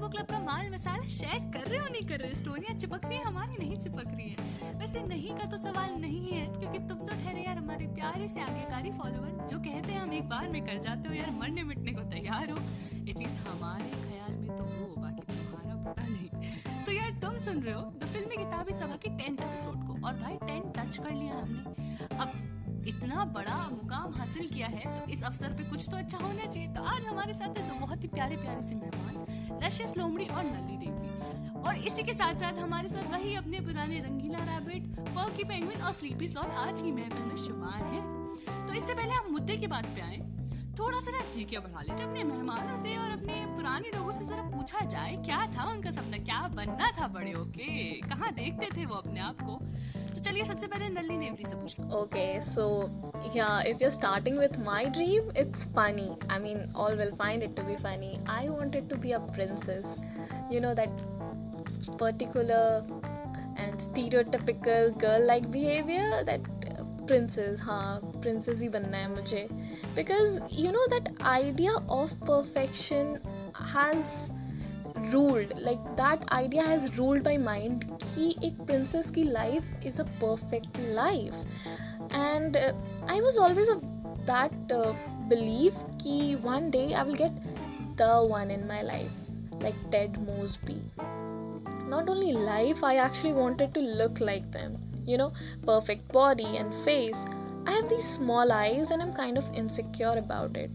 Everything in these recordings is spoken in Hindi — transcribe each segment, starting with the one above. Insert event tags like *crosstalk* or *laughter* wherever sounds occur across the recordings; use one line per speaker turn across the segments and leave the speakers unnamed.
बुक क्लब का माल मसाला शेयर कर रहे हो नहीं कर रहे। स्टोरियाँ चिपक रही है, हमारी नहीं चिपक रही है। वैसे नहीं का तो सवाल नहीं है, क्योंकि तुम तो ठहरे यार हमारे प्यारे से आज्ञाकारी फॉलोअर जो कहते हैं हम एक बार में कर जाते हो यार मरने मिटने को तैयार हो। एटलीस्ट हमारे ख्याल में तो हो, बाकी तुम्हारा पता नहीं। तो यार, तुम सुन रहे हो द फिल्मी किताबी सभा के टेंथ एपिसोड को, और भाई टेन टच कर लिया हमने। अब इतना बड़ा मुकाम हासिल किया है तो इस अवसर पे कुछ तो अच्छा होना चाहिए। तो आज हमारे साथ है दो बहुत ही प्यारे प्यारे से मेहमान। रशियस लोमड़ी और नली देवी और इसी के साथ साथ हमारे साथ वही अपने पुराने रंगीला रैबिट पर्की पेंगुइन और स्लीपी स्लॉथ आज की महफिल में शुमार है। तो इससे पहले हम मुद्दे की बात पे आए। थोड़ा सा ना चीखे बढ़ा लेते अपने मेहमानों से और अपने पुराने लोगों से जरा पूछा जाए क्या था उनका सपना क्या बनना था बड़े होके कहाँ देखते थे वो अपने आप को तो चलिए सबसे पहले नल्ली नेवरी से पूछ
Okay, so yeah, if you're starting with my dream, it's funny. I mean, all will find it to be funny. I wanted to be a princess. You know, that particular and stereotypical girl like behavior that uh, princess, हाँ, princess ही बनना है मुझे. Because you know, that idea of perfection has ruled like that idea has ruled my mind कि एक princess की a perfect life and uh, I was always of that uh, belief कि one day I will get the one in my life like Ted Mosby not only life I actually wanted to look like them you know perfect body and face I have these small eyes and I'm kind of insecure about it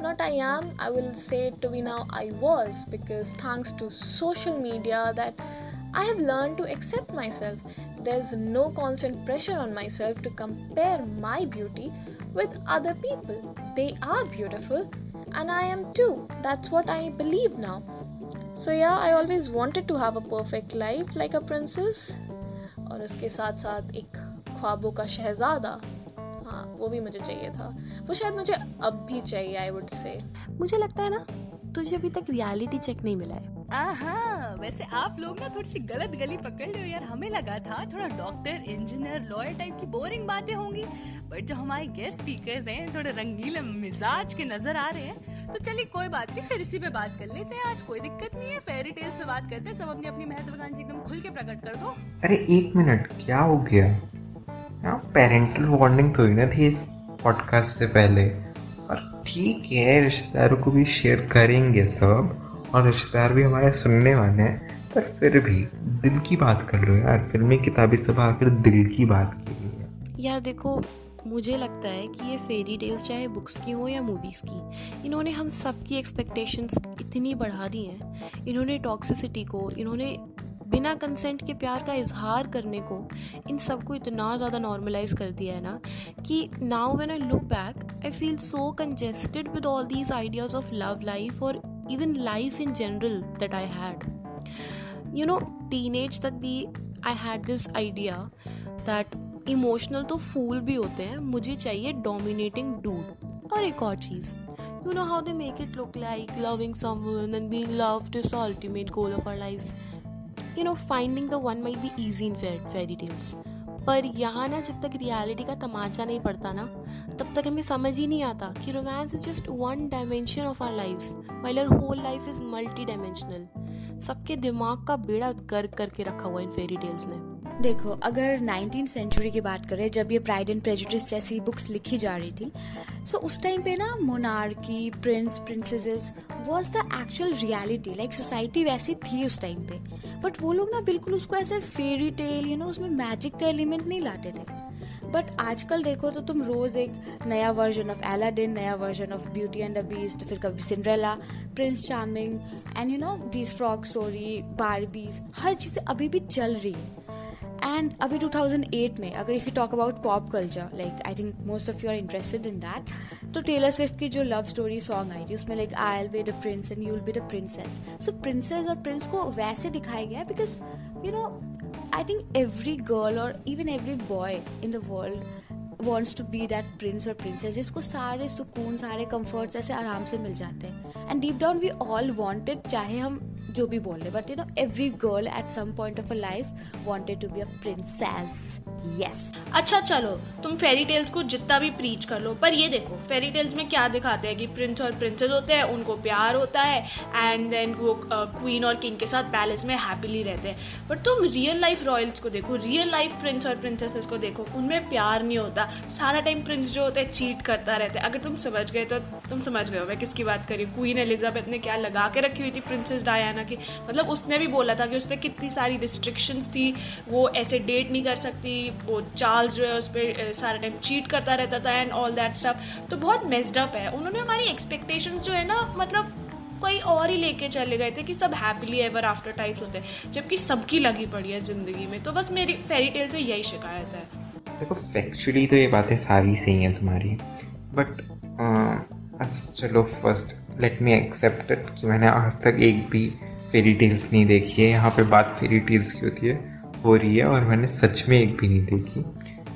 not I am, I will say it to be now I was because thanks to social media that I have learned to accept myself. There's no constant pressure on myself to compare my beauty with other people. They are beautiful and I am too. That's what I believe now. So yeah, I always wanted to have a perfect life like a princess और उसके साथ साथ एक ख्वाबों का शहजादा। हाँ वो भी मुझे चाहिए था। वो शायद मुझे अब भी चाहिए आई वुड से
मुझे लगता है ना, तुझे अभी तक रियलिटी चेक नहीं मिला है।
आहा, वैसे आप लोग ना थोड़ी सी गलत गली पकड़ लो यार। हमें लगा था थोड़ा डॉक्टर, इंजीनियर, लॉयर टाइप की बोरिंग बातें होंगी, बट जो हमारे गेस्ट स्पीकर्स हैं, थोड़े रंगीले मिजाज के नज़र आ रहे हैं। तो चलिए, कोई बात नहीं, फिर इसी पे बात कर लेते हैं आज। कोई दिक्कत नहीं है फेरी टेल्स पे बात करते हैं। सब अपनी अपनी महत्वाकांक्षी एकदम खुल के प्रकट कर दो।
अरे, एक मिनट, क्या हो गया? हाँ पेरेंटल वार्निंग थोड़ी ना थी इस पॉडकास्ट से पहले। और ठीक है, रिश्तेदारों को भी शेयर करेंगे सब। और रिश्तेदार भी हमारे सुनने वाले हैं, पर फिर भी दिल की बात कर लो यार। फिल्मी किताबी सब आकर दिल की बात की है।
यार देखो, मुझे लगता है कि ये फेरी टेल्स चाहे बुक्स की हो या मूवीज़ की, इन्होंने हम सब की एक्सपेक्टेशंस इतनी बढ़ा दी हैं। इन्होंने टॉक्सिसिटी को, इन्होंने बिना कंसेंट के प्यार का इजहार करने को, इन सबको इतना ज़्यादा नॉर्मलाइज कर दिया है ना, कि now when I look back I feel so congested with all these ideas of love life और even life in general that I had you know teenage तक भी I had this idea that emotional तो फूल भी होते हैं, मुझे चाहिए डोमिनेटिंग डूड और एक और चीज़ you know how they make it look like loving someone and being loved is ultimate goal of our lifes you know finding the one might be easy in fairy tales पर यहाँ ना जब तक रियलिटी का तमाचा नहीं पड़ता ना, तब तक हमें समझ ही नहीं आता कि romance is just one dimension of our life while our whole life is multi dimensional सबके दिमाग का बेड़ा गर्क करके रखा हुआ इन फेरी टेल्स ने।
देखो, अगर नाइनटीन सेंचुरी की बात करें, जब ये प्राइड एंड प्रेजुडिस जैसी बुक्स लिखी जा रही थी सो so उस टाइम पे ना monarchy prince princesses was the actual reality like society वैसी थी उस टाइम पे। बट वो लोग ना बिल्कुल उसको ऐसे फेरी टेल यू नो उसमें मैजिक का एलिमेंट नहीं लाते थे। बट आजकल देखो तो तुम रोज एक नया वर्जन ऑफ़ एलाडिन नया version of beauty and the beast फिर कभी Cinderella prince charming and you know these frock story Barbies हर चीज़ें अभी भी चल रही है। एंड अभी 2008 में, अगर if you talk about pop culture like I think most of you are interested in that तो टेलर स्विफ्ट की जो लव स्टोरी सॉन्ग आई थी, उसमें like I'll be the prince and you will be the princess so princess और प्रिंस को वैसे दिखाया गया because you know I think every girl और even every boy in the world wants to be that prince और प्रिंसेस जिसको सारे सुकून, सारे कम्फर्ट्स ऐसे आराम से मिल जाते हैं। And deep down we all wanted चाहे हम जो भी बोल रहे but you know every girl at some point of a life wanted to be a princess yes
अच्छा चलो तुम फेरी टेल्स को जितना भी प्रीच कर लो पर ये देखो फेरी टेल्स में क्या दिखाते हैं कि प्रिंस और प्रिंसेस होते हैं उनको प्यार होता है एंड देन वो क्वीन uh, और किंग के साथ पैलेस में हैप्पीली रहते हैं। बट तुम रियल लाइफ रॉयल्स को देखो रियल लाइफ प्रिंस और प्रिंसेसेस को देखो उनमें प्यार नहीं होता। सारा टाइम प्रिंस जो होता है चीट करता रहता है। अगर तुम समझ गए तो तुम समझ गए हो मैं किसकी बात करी क्वीन एलिजाबेथ ने क्या लगा के रखी हुई थी? प्रिंसेस डायना की मतलब उसने भी बोला था कि उस पर कितनी सारी रिस्ट्रिक्शंस थी, वो ऐसे डेट नहीं कर सकती, वो चार्ल्स जो है उस पर सारा टाइम चीट करता रहता था एंड ऑल दैट स्टफ़ तो बहुत मेस्डअप है। उन्होंने हमारी एक्सपेक्टेशन जो है ना मतलब कोई और ही लेके चले गए थे कि सब हैप्पीली एवर आफ्टर टाइप्स होते हैं। जबकि सबकी लगी पड़ी है ज़िंदगी में। तो बस मेरी फेरी टेल से यही शिकायत है।
देखो फैक्चुअली तो ये बातें सारी सही हैं तुम्हारी बट चलो फ़र्स्ट लेट मी एक्सेप्ट कि मैंने आज तक एक भी फेरी टेल्स नहीं देखी है। यहाँ पे बात फेरी टेल्स की होती है, हो रही है और मैंने सच में एक भी नहीं देखी।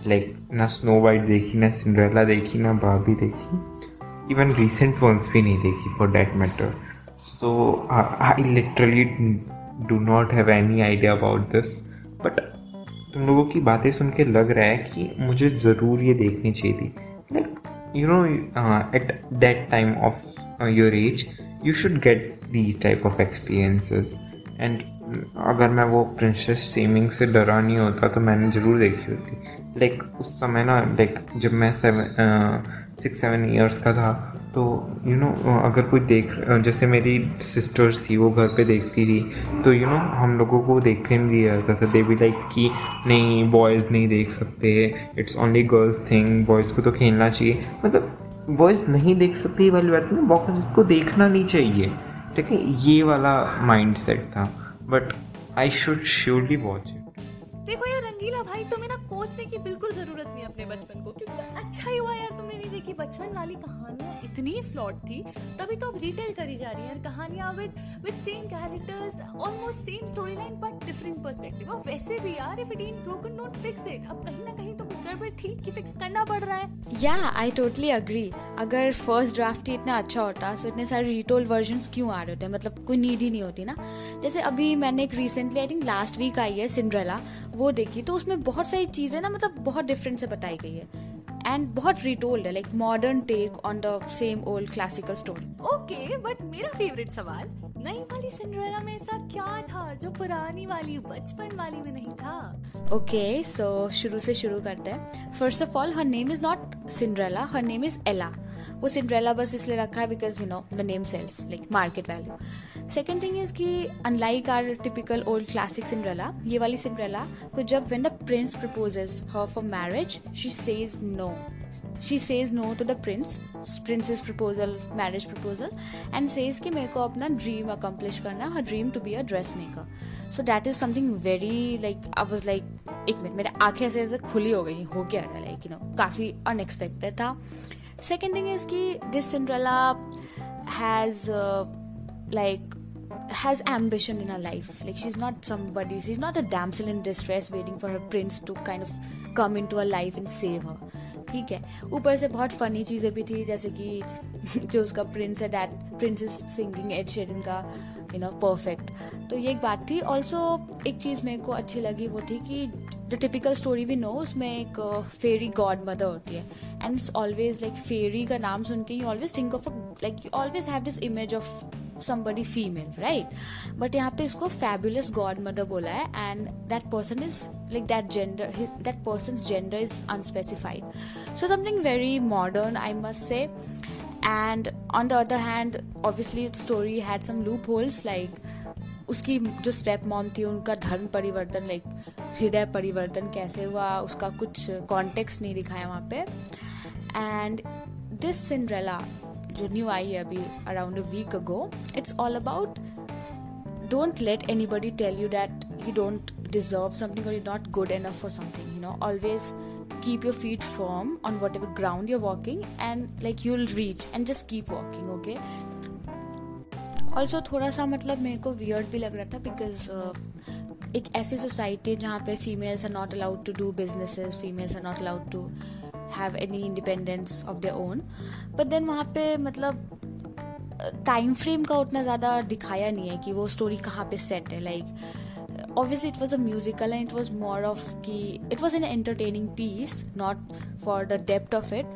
लाइक ना स्नो वाइट देखी, ना सिंड्रेला देखी, ना बाबी देखी इवन रिसेंट वंस भी नहीं देखी for that matter so I literally do not have any idea about this but तुम लोगों की बातें सुन के लग रहा है कि मुझे ज़रूर ये देखनी चाहिए थी। Like you know at that time of your age you should get these type of experiences and अगर मैं वो प्रिंसेस सेमिंग से डरा नहीं होता तो मैंने ज़रूर देखी होती। लाइक उस समय ना लाइक जब मैं सेवन सिक्स सेवन ईयर्स का था तो यू you नो know, अगर कोई देख जैसे मेरी सिस्टर्स थी वो घर पे देखती थी तो यू you नो know, हम लोगों को देखने नहीं दिया जाता था। दे भी लाइक कि नहीं बॉयज़ नहीं देख सकते it's only girls thing boys को तो खेलना चाहिए। मतलब बॉयज़ नहीं देख सकती वाली बात नहीं बॉक्स इसको देखना नहीं चाहिए। ठीक है? ये वाला माइंड सेट था। But I should surely watch it
देखो यार, रंगीला भाई, तुम्हें ना कोसने की बिल्कुल ज़रूरत नहीं अपने बचपन को, क्योंकि अच्छा ही हुआ यार, तुमने नहीं देखी। बचपन वाली कहानियाँ इतनी फ्लॉट थी, तभी तो अब रिटेल करी जा रही है कहानियाँ with with same characters almost same story line but different perspective और वैसे भी यार if it in broken not fix it अब कहीं ना कहीं तो कुछ गड़बड़ थी कि फिक्स करना पड़ रहा है।
या आई टोटली अग्री अगर फ़र्स्ट ड्राफ्ट ही इतना अच्छा होता तो इतने सारे रिटोल वर्जन क्यों आ रहे होते? हैं मतलब कोई नीड ही नहीं होती ना। जैसे अभी मैंने एक recently I think last week आई है सिंड्रेला वो देखी तो उसमें बहुत सारी चीज़ें ना मतलब बहुत डिफरेंट से बताई गई है। एंड बहुत रिटोल्ड है like modern take on the same old classical story
okay but मेरा फेवरेट सवाल नई वाली सिंड्रेला में ऐसा क्या था जो पुरानी वाली बचपन वाली में नहीं था?
ओके सो शुरू से शुरू करते हैं। First of all her name is not Cinderella her name is Ella वो सिंड्रेला बस इसलिए रखा है because you know the name sells like market value second thing is कि unlike our typical old classic Cinderella ये वाली सिंड्रेला को जब when the prince proposes her for marriage she says no she says no to the prince princess proposal marriage proposal and says कि मेरे को अपना ड्रीम अकम्प्लिश करना her dream to be a dress maker so that is something very like I was like एक मिनट मेरे आँखें ऐसे ऐसे खुली हो गई, हो गया लाइक यू नो काफ़ी अनएक्सपेक्टेड था। सेकेंड थिंग इज़ कि this Cinderella has like has ambition in her life like she's not somebody she's not a damsel in distress waiting for her prince to kind of come into her life and save her ठीक है ऊपर से बहुत फनी चीज़ें भी थी जैसे कि जो उसका प्रिंस है that prince is singing Ed Sheeran का यू नो परफेक्ट तो ये एक बात थी. ऑल्सो एक चीज़ मेरे को अच्छी लगी वो थी कि द टिपिकल स्टोरी भी नो उसमें एक फेरी गॉड मदर होती है. And it's always like fairy का नाम सुन के you always think of like you always have this image of somebody female right but यहाँ पे इसको फैबुलस गॉड मदर बोला है and that person is like that gender that person gender is unspecified so something very modern I must say and on the other hand obviously story had some loopholes like उसकी जो स्टेप मॉम थी, उनका धर्म परिवर्तन लाइक हृदय परिवर्तन कैसे हुआ, उसका कुछ कॉन्टेक्स्ट नहीं दिखाया वहाँ पे। एंड दिस सिंड्रेला जो न्यू आई है अभी around a week ago it's all about don't let anybody tell you that you don't deserve something और you not good enough for something you know always keep your feet firm on whatever ground you're walking and like you'll reach and just keep walking okay? Also थोड़ा सा मतलब मेरे को वियर्ड भी लग रहा था बिकॉज़ uh, एक ऐसी सोसाइटी है जहाँ पे females are not allowed to do businesses females are not allowed to have any independence of their own but then वहाँ पे मतलब टाइम फ्रेम का उतना ज़्यादा दिखाया नहीं है कि वो स्टोरी कहाँ पे सेट है like obviously it was a musical and it was more of ki it was an entertaining piece not for the depth of it.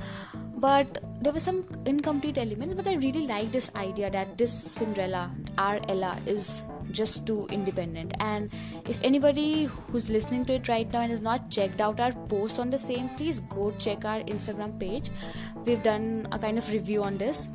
But there were some incomplete elements but i really like this idea that this cinderella our ella is just too independent. And if anybody who's listening to it right now and has not checked out our post on the same please go check our instagram page. We've done a kind of review on this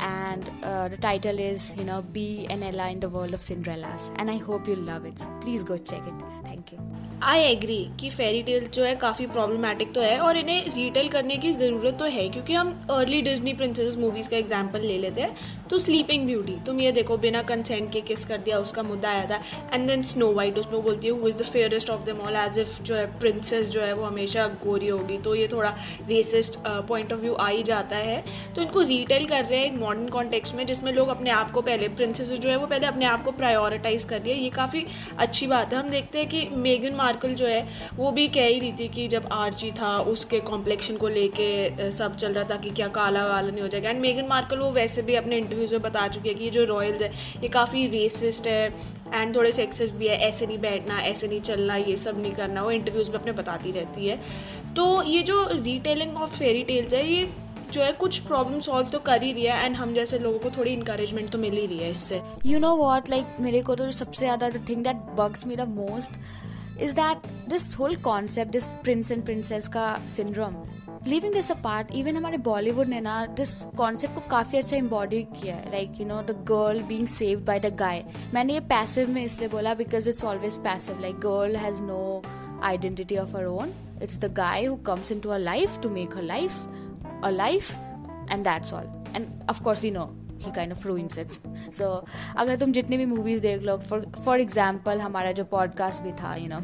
and uh, the title is you know be an ella in the world of cinderellas and i hope you love it so please go check it thank you
I agree कि फेरी टेल जो है काफ़ी प्रॉब्लमेटिक तो है और इन्हें रिटेल करने की ज़रूरत तो है क्योंकि हम अर्ली डिज्नी प्रिंसेस मूवीज़ का एग्ज़ाम्पल ले लेते हैं तो स्लीपिंग ब्यूटी तुम ये देखो, बिना कंसेंट के किस कर दिया, उसका मुद्दा आया था एंड देन स्नो वाइट उसमें बोलती है who is the fairest of them all as if जो है प्रिंसेस जो है, वो हमेशा गोरी होगी। तो ये थोड़ा रेसिस्ट पॉइंट ऑफ़ व्यू आ ही जाता है। तो इनको रिटेल कर रहे हैं एक मॉडर्न कॉन्टेक्स्ट में, जिसमें लोग अपने आप को पहले प्रिंसेस जो है, वो पहले अपने आप को प्रायोरिटाइज कर दिया ये काफ़ी अच्छी बात है। हम देखते हैं कि मेगन मार्कल जो है, वो भी कह ही रही थी कि जब आरजी था, उसके कॉम्प्लेक्शन को लेके सब चल रहा था कि क्या काला वाला नहीं हो जाएगा। एंड मेगन मार्कल वो वैसे भी अपने इंटरव्यूज़ में बता चुकी है कि ये जो रॉयल्स है ये काफ़ी रेसिस्ट है एंड थोड़े सेक्सेस भी है। ऐसे नहीं बैठना ऐसे नहीं चलना ये सब नहीं करना वो इंटरव्यूज़ में अपने बताती रहती है। तो ये जो रिटेलिंग ऑफ़ फेरी टेल्स है ये जो है कुछ प्रॉब्लम सॉल्व तो कर ही रही है एंड हम जैसे लोगों को थोड़ी इंकरेजमेंट तो मिल ही रही है इससे।
यू नो वॉट लाइक मेरे को तो सबसे ज़्यादा the thing that bugs me the most is that this whole concept, this prince and princess का syndrome, living this apart even हमारे बॉलीवुड ने ना दिस कॉन्सेप्ट को काफ़ी अच्छा एम्बॉडी किया है. Like you know the girl being save by the guy मैंने ये पैसिव में इसलिए बोला because it's always passive like girl has no identity of her own it's the guy who comes in to her life to make her life a life and that's all and of course we know he kind of ruins it so अगर तुम जितनी भी मूवीज़ देख लो फॉर फॉर एग्ज़ाम्पल हमारा जो पॉडकास्ट भी था you know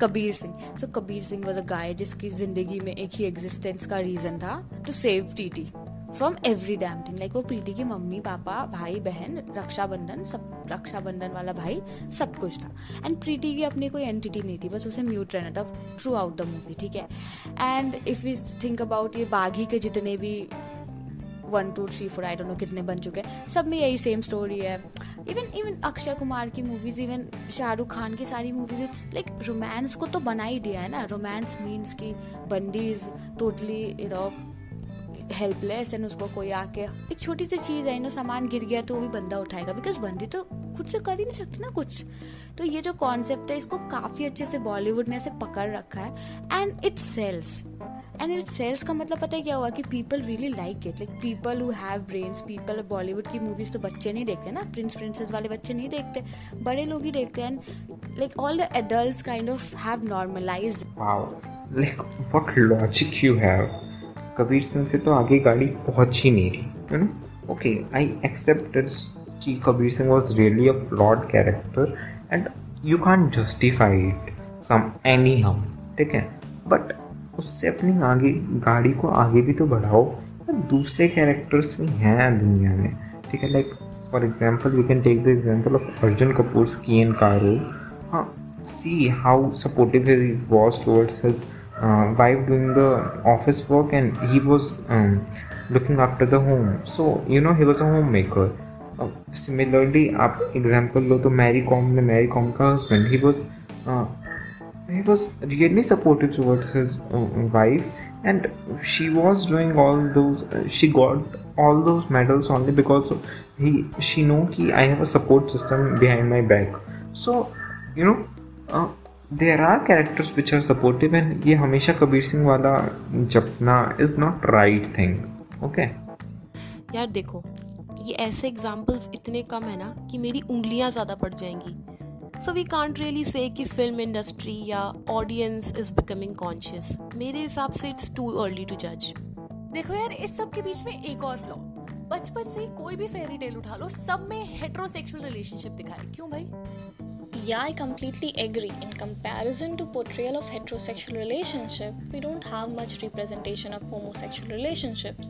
Kabir Singh. So Kabir Singh was a guy जिसकी ज़िंदगी में एक ही एग्जिस्टेंस का रीजन था to save T T from every damn thing like वो प्रीति की मम्मी, पापा, भाई, बहन, रक्षाबंधन, सब, रक्षाबंधन वाला भाई, सब कुछ था। एंड प्रीति की अपनी कोई एंटिटी नहीं थी, बस उसे म्यूट रहना था थ्रू आउट द मूवी ठीक है? And if you think about ये बाघी के जितने भी one two three four I don't know कितने बन चुके हैं। सब में यही सेम स्टोरी है। इवन इवन अक्षय कुमार की मूवीज़ इवन शाहरुख खान की सारी मूवीज़ इट्स लाइक रोमांस को तो बना ही दिया है ना। रोमांस मीन्स की बंदी is totally you know helpless and उसको कोई आके, एक छोटी सी चीज़ है नो सामान गिर गया तो वो भी बंदा उठाएगा। बिकॉज़ बंदी तो खुद से कर ही नहीं सकती ना कुछ। तो ये जो कॉन्सेप्ट है, इसको काफ़ी अच्छे से बॉलीवुड ने ऐसे पकड़ रखा है। And it sells and it sells का मतलब पता है क्या हुआ कि people really like it like people who have brains people Bollywood की मूवीज़ तो बच्चे नहीं देखते ना? प्रिंस प्रिंसेस वाले बच्चे नहीं देखते. बड़े लोग ही देखते हैं. Like all the adults kind of have normalised
like what logic you have Kabir Singh से तो आगे गाड़ी पहुँच ही नहीं रही you know okay I accept कि Kabir Singh was really a flawed character and you can justify it some any how ठीक है? बट उससे अपनी आगे, गाड़ी को आगे भी तो बढ़ाओ दूसरे कैरेक्टर्स भी हैं दुनिया में। ठीक है like for example we can take the example of Arjun Kapoor Ki and कारो हाँ see how supportive was towards his wife doing the office work and he was looking after the home so you know he was a homemaker similarly आप एग्ज़ाम्पल लो तो मैरी कॉम में मैरी कॉम का husband he was he was really supportive towards his uh, wife and she was doing all those uh, she got all those medals only because he she know कि I have a support system behind my back so you know uh, there are characters which are supportive and ये हमेशा कबीर सिंह वाला जपना is not right thing okay
यार देखो ये ऐसे एग्जाम्पल्स इतने कम है ना कि मेरी उंगलियाँ ज़्यादा पड़ जाएँगी so we can't really say कि फ़िल्म इंडस्ट्री या ऑडियंस इज़ बिकमिंग कॉन्शियस मेरे हिसाब से इट्स टू अर्ली टू जज
देखो यार इस सब के बीच में एक और फ्लॉ बचपन से कोई भी फेरी टेल उठा लो सब में हेट्रोसेक्सुअल रिलेशनशिप दिखाए क्यों भाई
Yeah, I completely agree. In comparison to portrayal of heterosexual relationship, we don't have much representation of homosexual relationships.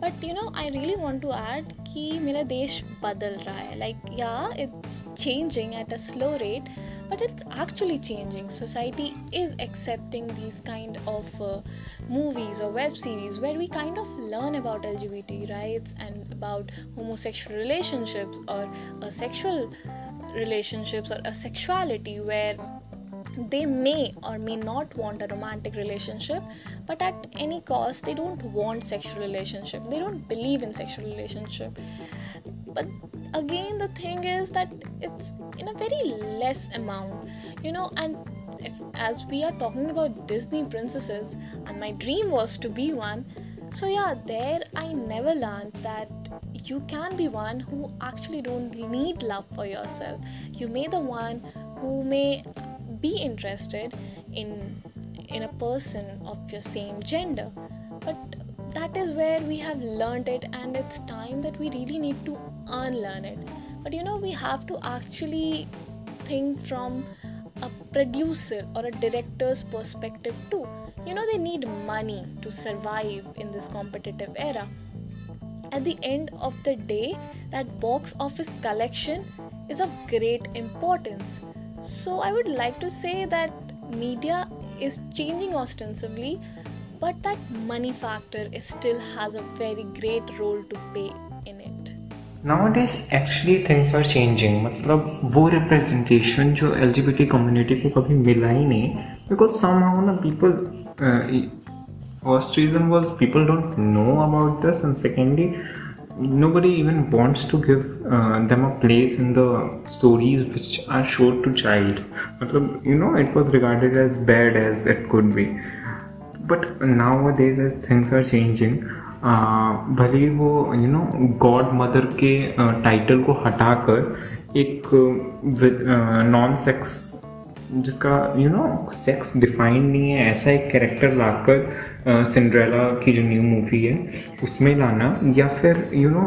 But you know I really want to add कि मेरा देश बदल रहा है लाइक या it's changing at a slow rate but it's actually changing. Society is accepting these kind of uh, movies or web series where we kind of learn about LGBT rights and about homosexual relationships or uh, sexual relationships or a sexuality where they may or may not want a romantic relationship but at any cost they don't want sexual relationship. They don't believe in sexual relationship. But again the thing is that it's in a very less amount you know and if, as we are talking about disney princesses and my dream was to be one so yeah there i never learned that you can be one who actually don't need love for yourself. You may the one who may be interested in in a person of your same gender. But that is where we have learned it and it's time that we really need to unlearn it. But you know we have to actually think from a producer or a director's perspective too. You know they need money to survive in this competitive era. At the end of the day that box office collection is of great importance so I would like to say that media is changing ostensibly, but that money factor is still has a very great role to play in it.
Nowadays actually things are changing मतलब वो representation जो LGBT community को कभी मिला ही नहीं because somehow na people uh, first reason was people don't know about this and secondly nobody even wants to give uh, them a place in the stories which are showed to childs you know it was regarded as bad as it could be but nowadays as things are changing भले वो यू नो गॉड मदर के टाइटल को हटाकर एक नॉन सेक्स जिसका यू नो सेक्स डिफाइंड नहीं है, ऐसा एक कैरेक्टर लाकर सिंड्रेला की जो न्यू मूवी है, उसमें लाना, या फिर you know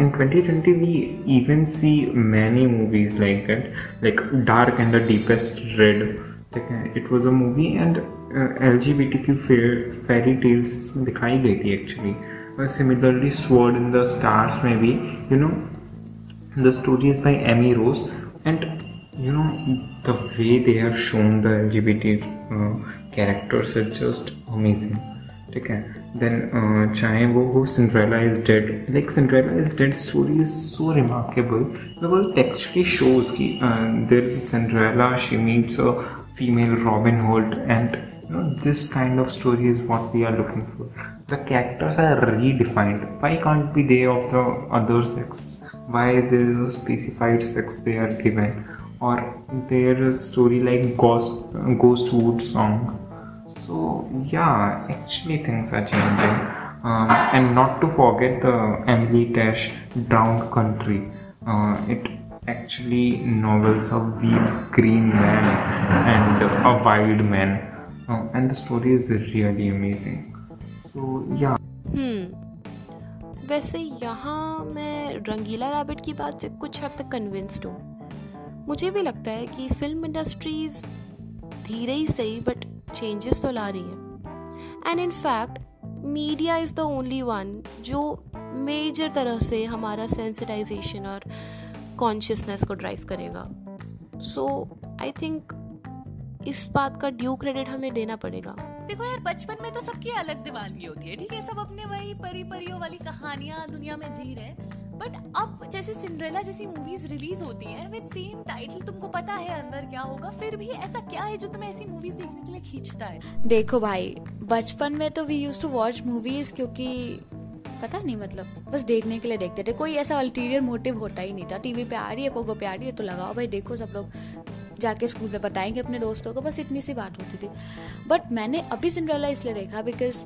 in 2020 we even see many movies like that like dark and the deepest red ठीक है? It was a movie and L G B T की फेरी टेल्स इसमें दिखाई गई थी actually similarly sword in the stars में भी you know the stories by Amy Rose and you know the way they have shown the lgbt uh, characters is just amazing ठीक है देन चाहे वो हो Cinderella is dead like Cinderella is dead story is so remarkable because it actually shows की there is Cinderella she meets a female Robin Hood and you know this kind of story is what we are looking for the characters are redefined why can't be they of the other sex why there is a specified sex they are given और their story like ghost wood song so या actually things are changing and not to forget the M V dash country it actually novels a V green man and a wild man and the story is really amazing so
या वैसे यहाँ मैं रंगीला रैबिट की बात से कुछ हद तक कन्विंस्ड हूँ। मुझे भी लगता है कि फ़िल्म इंडस्ट्रीज़ धीरे ही सही बट चेंजेस तो ला रही है। And in fact media is the only one जो मेजर तरह से हमारा सेंसिटाइजेशन और कॉन्शियसनेस को ड्राइव करेगा। सो आई थिंक इस बात का ड्यू क्रेडिट हमें देना पड़ेगा।
देखो यार, बचपन में तो सबकी अलग दीवानगी होती है, ठीक है? सब अपने वही परी परियों वाली कहानियाँ दुनिया में जी रहे बट अब जैसे सिंड्रेला जैसी मूवीज़ रिलीज़ होती हैं विद सेम टाइटल तुमको पता है अंदर क्या होगा, फिर भी ऐसा क्या है जो तुम्हें ऐसी मूवीज़ देखने के लिए खींचता है?
देखो भाई, बचपन में तो we use to watch movies क्योंकि पता नहीं मतलब बस देखने के लिए देखते थे। कोई ऐसा अल्टीरियर मोटिव होता ही नहीं था। टीवी पे आ रही है, पोगो पे आ रही है तो लगाओ भाई, देखो सब लोग। जाके स्कूल में बताएँगे अपने दोस्तों को, बस इतनी सी बात होती थी। बट मैंने अभी सिंड्रेला इसलिए देखा because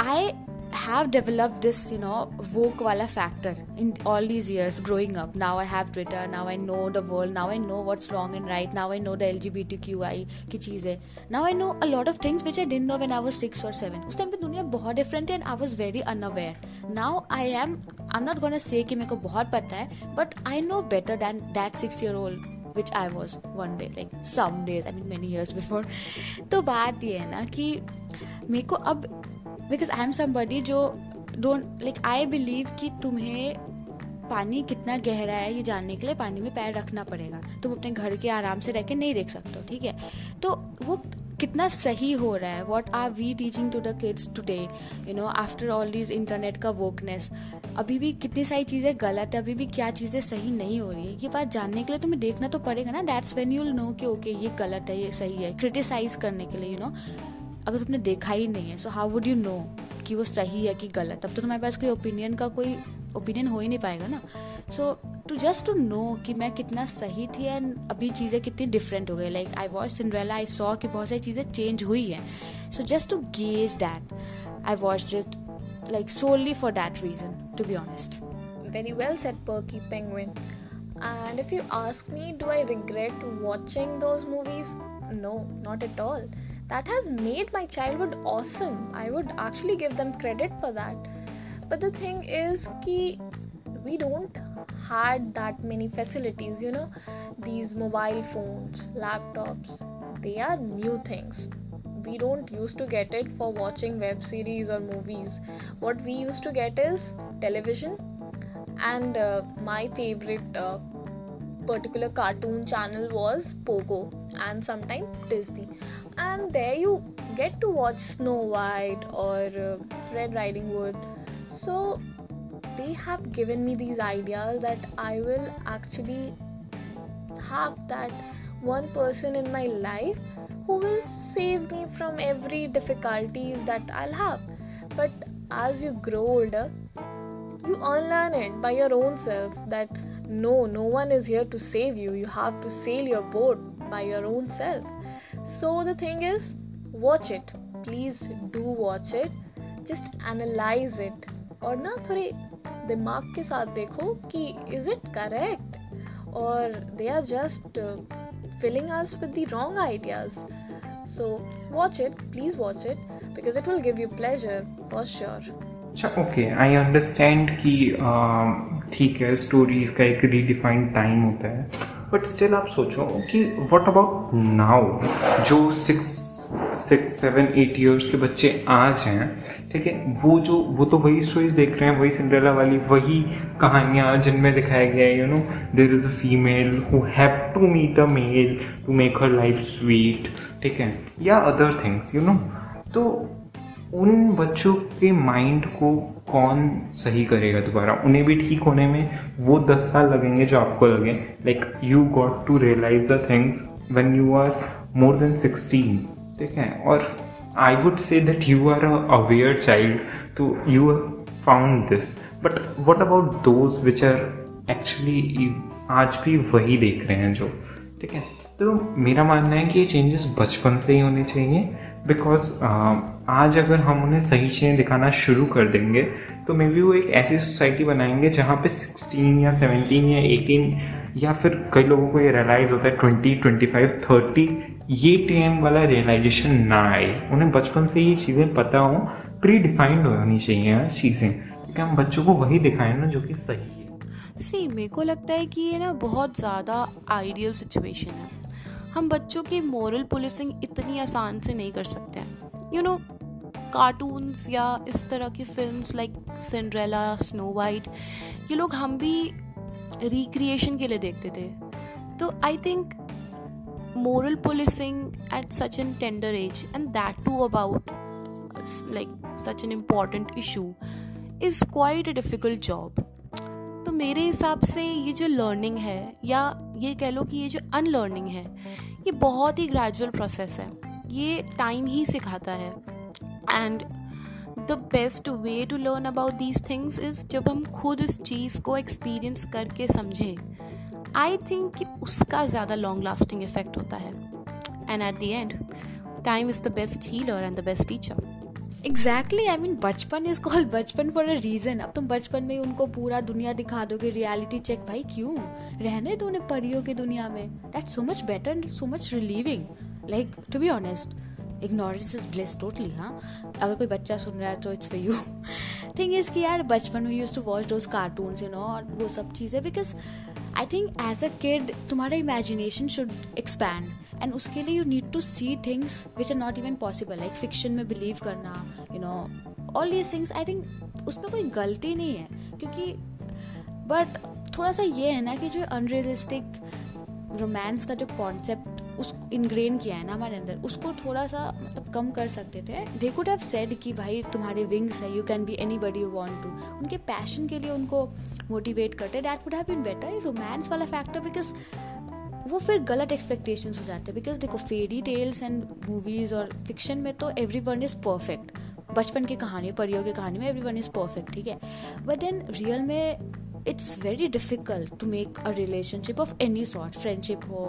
I have developed this you know woke wala factor in all these years growing up now i have twitter now i know the world now i know what's wrong and right now i know the lgbtqi ki cheez hai now i know a lot of things which i didn't know when i was 6 or 7 उस टाइम पे दुनिया बहुत डिफरेंट है and I was very unaware now I am I am not gonna say कि मेरे को बहुत पता है but I know better than that six year old which I was one day, like some days, I mean many years before. तो बात ये है ना कि मेरे को अब बिकॉज़ आई एम समबडी जो डोंट लाइक आई बिलीव कि तुम्हें पानी कितना गहरा है ये जानने के लिए पानी में पैर रखना पड़ेगा। तुम अपने घर के आराम से रह के नहीं देख सकते हो, ठीक है? तो वो कितना सही हो रहा है? What are we teaching to the kids today you know after all these internet का वोकनेस अभी भी कितनी सारी चीज़ें गलत है, अभी भी क्या चीज़ें सही नहीं हो रही है? ये बात जानने के लिए तुम्हें देखना तो पड़ेगा ना। दैट्स वेन यूल नो कि ओके ये गलत है, ये सही है। क्रिटिसाइज करने के लिए यू नो अगर तुमने देखा ही नहीं है so how would you know कि वो सही है कि गलत? अब तो तुम्हारे पास कोई ओपिनियन का कोई ओपिनियन हो ही नहीं पाएगा ना। So to just to know कि मैं कितना सही थी एंड अभी चीज़ें कितनी डिफरेंट हो गई। Like I watch Cinderella I saw कि बहुत सारी चीज़ें चेंज हुई हैं। So just to gauge that I watch it like, solely for that reason, to be honest.
Very well said, perky penguin. And if you ask me, do i regret watching those movies? No, not at all. That has made my childhood awesome. I would actually give them credit for that. But the thing is ki we don't had that many facilities you know. These mobile phones laptops they are new things. We don't used to get it for watching web series or movies. What we used to get is television and uh, my favorite uh, particular cartoon channel was pogo and sometimes disney and there you get to watch snow white or uh, red riding hood so they have given me these ideas that I will actually have that one person in my life who will save me from every difficulties that I'll have. But as you grow older, you unlearn it by your own self that no, no one is here to save you. You have to sail your boat by your own self. So the thing is, watch it. Please do watch it. Just analyze it. और ना थोड़े दिमाग के साथ देखो कि इज़ इट करेक्ट और they are just filling us with the wrong ideas so watch it please watch it because it will give you pleasure for sure
अच्छा ओके आई अंडरस्टैंड कि um, ठीक है स्टोरीज का एक रीडिफाइंड टाइम होता है। बट स्टिल आप सोचो कि व्हाट अबाउट नाउ जो six six seven eight years के बच्चे आज हैं, ठीक है? वो जो, वो तो वही स्टोरीज देख रहे हैं, वही सिंड्रेला वाली, वही कहानियाँ जिनमें दिखाया गया है you know there is a female who have to meet a male to make her life sweet ठीक है? या अदर थिंग्स यू नो तो उन बच्चों के माइंड को कौन सही करेगा दोबारा? उन्हें भी ठीक होने में वो दस साल लगेंगे जो आपको लगे। Like you got to realise the things when you are more than sixteen ठीक है? और I would say that you are aware child तो you found this but what about those which are actually आज भी वही देख रहे हैं जो? ठीक है? तो मेरा मानना है कि ये चेंजेस बचपन से ही होने चाहिए बिकॉज़ आज अगर हम उन्हें सही चीज़ें दिखाना शुरू कर देंगे तो मे बी वो एक ऐसी सोसाइटी बनाएँगे जहाँ पे 16 या 17 या 18 या फिर कई लोगों को ये रियलाइज़ होता है 20, 25, 30 ये टाइम वाला रियलाइजेशन ना आए। उन्हें बचपन से ये चीज़ें पता हो प्री डिफाइंड होनी चाहिए चीज़ें। क्योंकि हम बच्चों को वही दिखाएँ ना जो कि सही है।
सी मेरे को लगता है कि ये ना बहुत ज़्यादा आइडियल सिचुएशन है। हम बच्चों की मॉरल पुलिसिंग इतनी आसान से नहीं कर सकते हैं। यू नो कार्टून्स या इस तरह की films like Cinderella Snow White ये लोग हम भी रिक्रिएशन के लिए देखते थे। तो I think moral policing at such an tender age and that too about, like, such an important issue is quite a difficult job. तो मेरे हिसाब से ये जो लर्निंग है या ये कह लो कि ये जो अनलर्निंग है, ये बहुत ही ग्रेजुअल प्रोसेस है। ये टाइम ही सिखाता है। And the best way to learn about these things is जब हम खुद इस चीज़ को एक्सपीरियंस करके समझें। आई थिंक कि उसका ज़्यादा लॉन्ग लास्टिंग इफ़ेक्ट होता है। And at the end time is the best healer and the best teacher
exactly I mean बचपन इज़ कॉल्ड *laughs* बचपन फॉर अ रीजन अब तुम बचपन में उनको पूरा दुनिया दिखा दोगे रियलिटी चेक भाई क्यों? रहने दो उन्हें परियों की दुनिया में। That so much better and so much relieving like to be honest ignorance is bliss totally हाँ अगर कोई बच्चा सुन रहा है तो it's for you thing is कि यार, बचपन में use to watch those cartoons you know और वो सब चीज़ें because I think as a kid तुम्हारा इमेजिनेशन शुड एक्सपैंड एंड उसके लिए you need to see things which are not even possible like fiction में बिलीव करना you know all these things I think उसमें कोई गलती नहीं है, क्योंकि बट थोड़ा सा ये है ना कि जो अनरियलिस्टिक रोमांस का जो कॉन्सेप्ट उस इनग्रेन किया है ना हमारे अंदर, उसको थोड़ा सा मतलब कम कर सकते थे। दे कुड हैव सेड कि भाई तुम्हारे विंग्स है you can be anybody you want to उनके पैशन के लिए उनको मोटिवेट करते that would have been better romance वाला फैक्टर बिकॉज़ वो फिर गलत एक्सपेक्टेशंस हो जाते हैं। बिकॉज़ देखो फेरी टेल्स एंड मूवीज़ और फिक्शन में तो एवरी वन इज़ परफेक्ट बचपन की कहानी परियों की कहानी में एवरी वन इज़ परफेक्ट ठीक है? बट देन रियल में it's very difficult to make a relationship of any sort friendship हो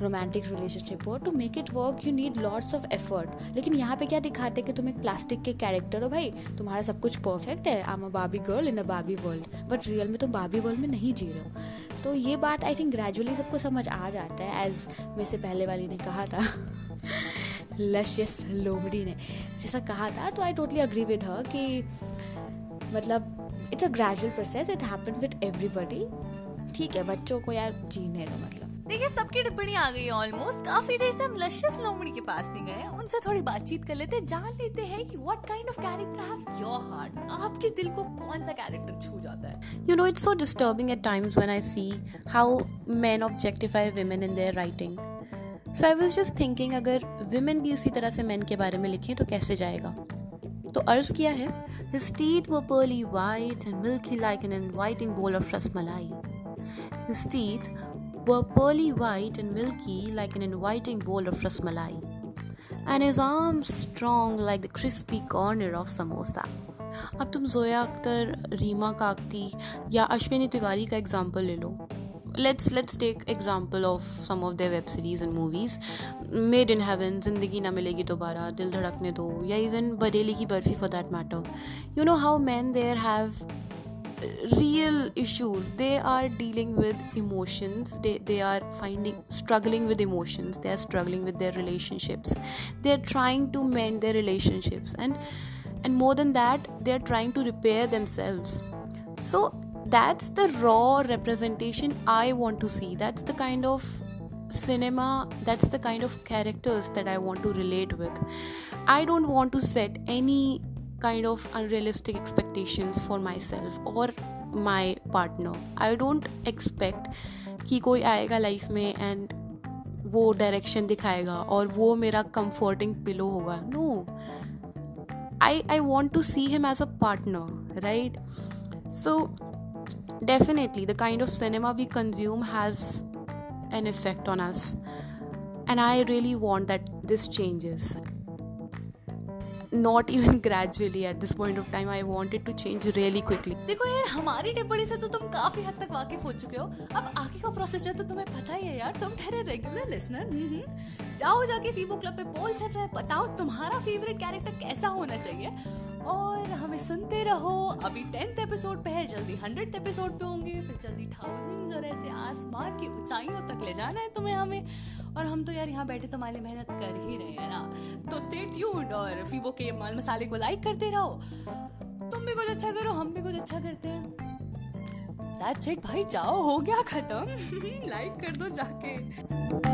रोमांटिक रिलेशनशिप हो to make it work you need lots of effort लेकिन यहाँ पे क्या दिखाते हैं कि तुम एक प्लास्टिक के कैरेक्टर हो भाई? तुम्हारा सब कुछ परफेक्ट है. आम अ बाबी girl in a Babi world but real में तुम बाबी वर्ल्ड में नहीं जी रहे हो. तो ये बात आई थिंक ग्रेजुअली सबको समझ आ जाता है एज मैं से पहले वाली ने कहा था. *laughs* लशियस लोमड़ी ने जैसा कहा था तो I totally agree with her कि मतलब it's a gradual process it happens with everybody ठीक है, बच्चों को यार जीने का मतलब.
देखिए सबकी टिप्पणी आ गई ऑलमोस्ट काफ़ी देर से हम लशियस लोमड़ी के पास नहीं गए उनसे थोड़ी बातचीत कर लेते जान लेते हैं कि what kind of character have your heart आपके दिल को कौन सा कैरेक्टर छू जाता है
You know, it's so disturbing at times when I see how men objectify women in their writing. So I was just thinking अगर women भी उसी तरह से men के बारे में लिखें तो कैसे जाएगा तो अर्ज़ किया है His teeth were pearly white and milky like an inviting bowl of rasmalai. His teeth were pearly white and milky like an inviting bowl of rasmalai, and his arms strong like the crispy corner of samosa. अब तुम जोया अख्तर रीमा काकती या अश्विनी तिवारी का एग्ज़ाम्पल ले लो। Let's let's take example of some of their web series and movies made in heaven Zindagi Na Milegi दोबारा दिल धड़कने दो या even Bareilly Ki Barfi for that matter you know how man there have real issues. They are dealing with emotions. They, they are finding struggling with emotions. They are struggling with their relationships. They are trying to mend their relationships. And and more than that they are trying to repair themselves. So that's the raw representation i want to see. That's the kind of cinema that's the kind of characters that i want to relate with. I don't want to set any kind of unrealistic expectations for myself or my partner I don't expect कि कोई आएगा लाइफ में एंड वो डायरेक्शन दिखाएगा और वो मेरा कंफर्टिंग पिलो होगा no I I want to see him as a partner right so definitely the kind of cinema we consume has an effect on us and i really want that this changes Not even gradually at this point of time I wanted to change really quickly
देखो यार, हमारी टिप्पणी से तो तुम काफ़ी हद तक वाकिफ हो चुके हो। अब आगे का प्रोसेस है तो तुम्हें पता ही है यार, तुम ठहरे रेगुलर लिसनर जाओ जाके फीबो क्लब पे पोल चल रहा बताओ तुम्हारा फेवरेट कैरेक्टर कैसा होना चाहिए। और हमें सुनते रहो। अभी टेंथ एपिसोड पे है, जल्दी हंड्रेड एपिसोड पे होंगे, फिर जल्दी थाउज़ेंड और ऐसे आसमान की ऊंचाइयों तक ले जाना है तुम्हें हमें। और हम तो यार यहाँ बैठे तुम्हारे मेहनत कर ही रहे हैं ना। तो स्टे ट्यून्ड और फीबो के माल मसाले को लाइक करते रहो। तुम भी कुछ अच्छा करो, हम भी कुछ अच्छा करते हैं। That's it, भाई, जाओ, हो गया खत्म। *laughs* लाइक कर दो जाके।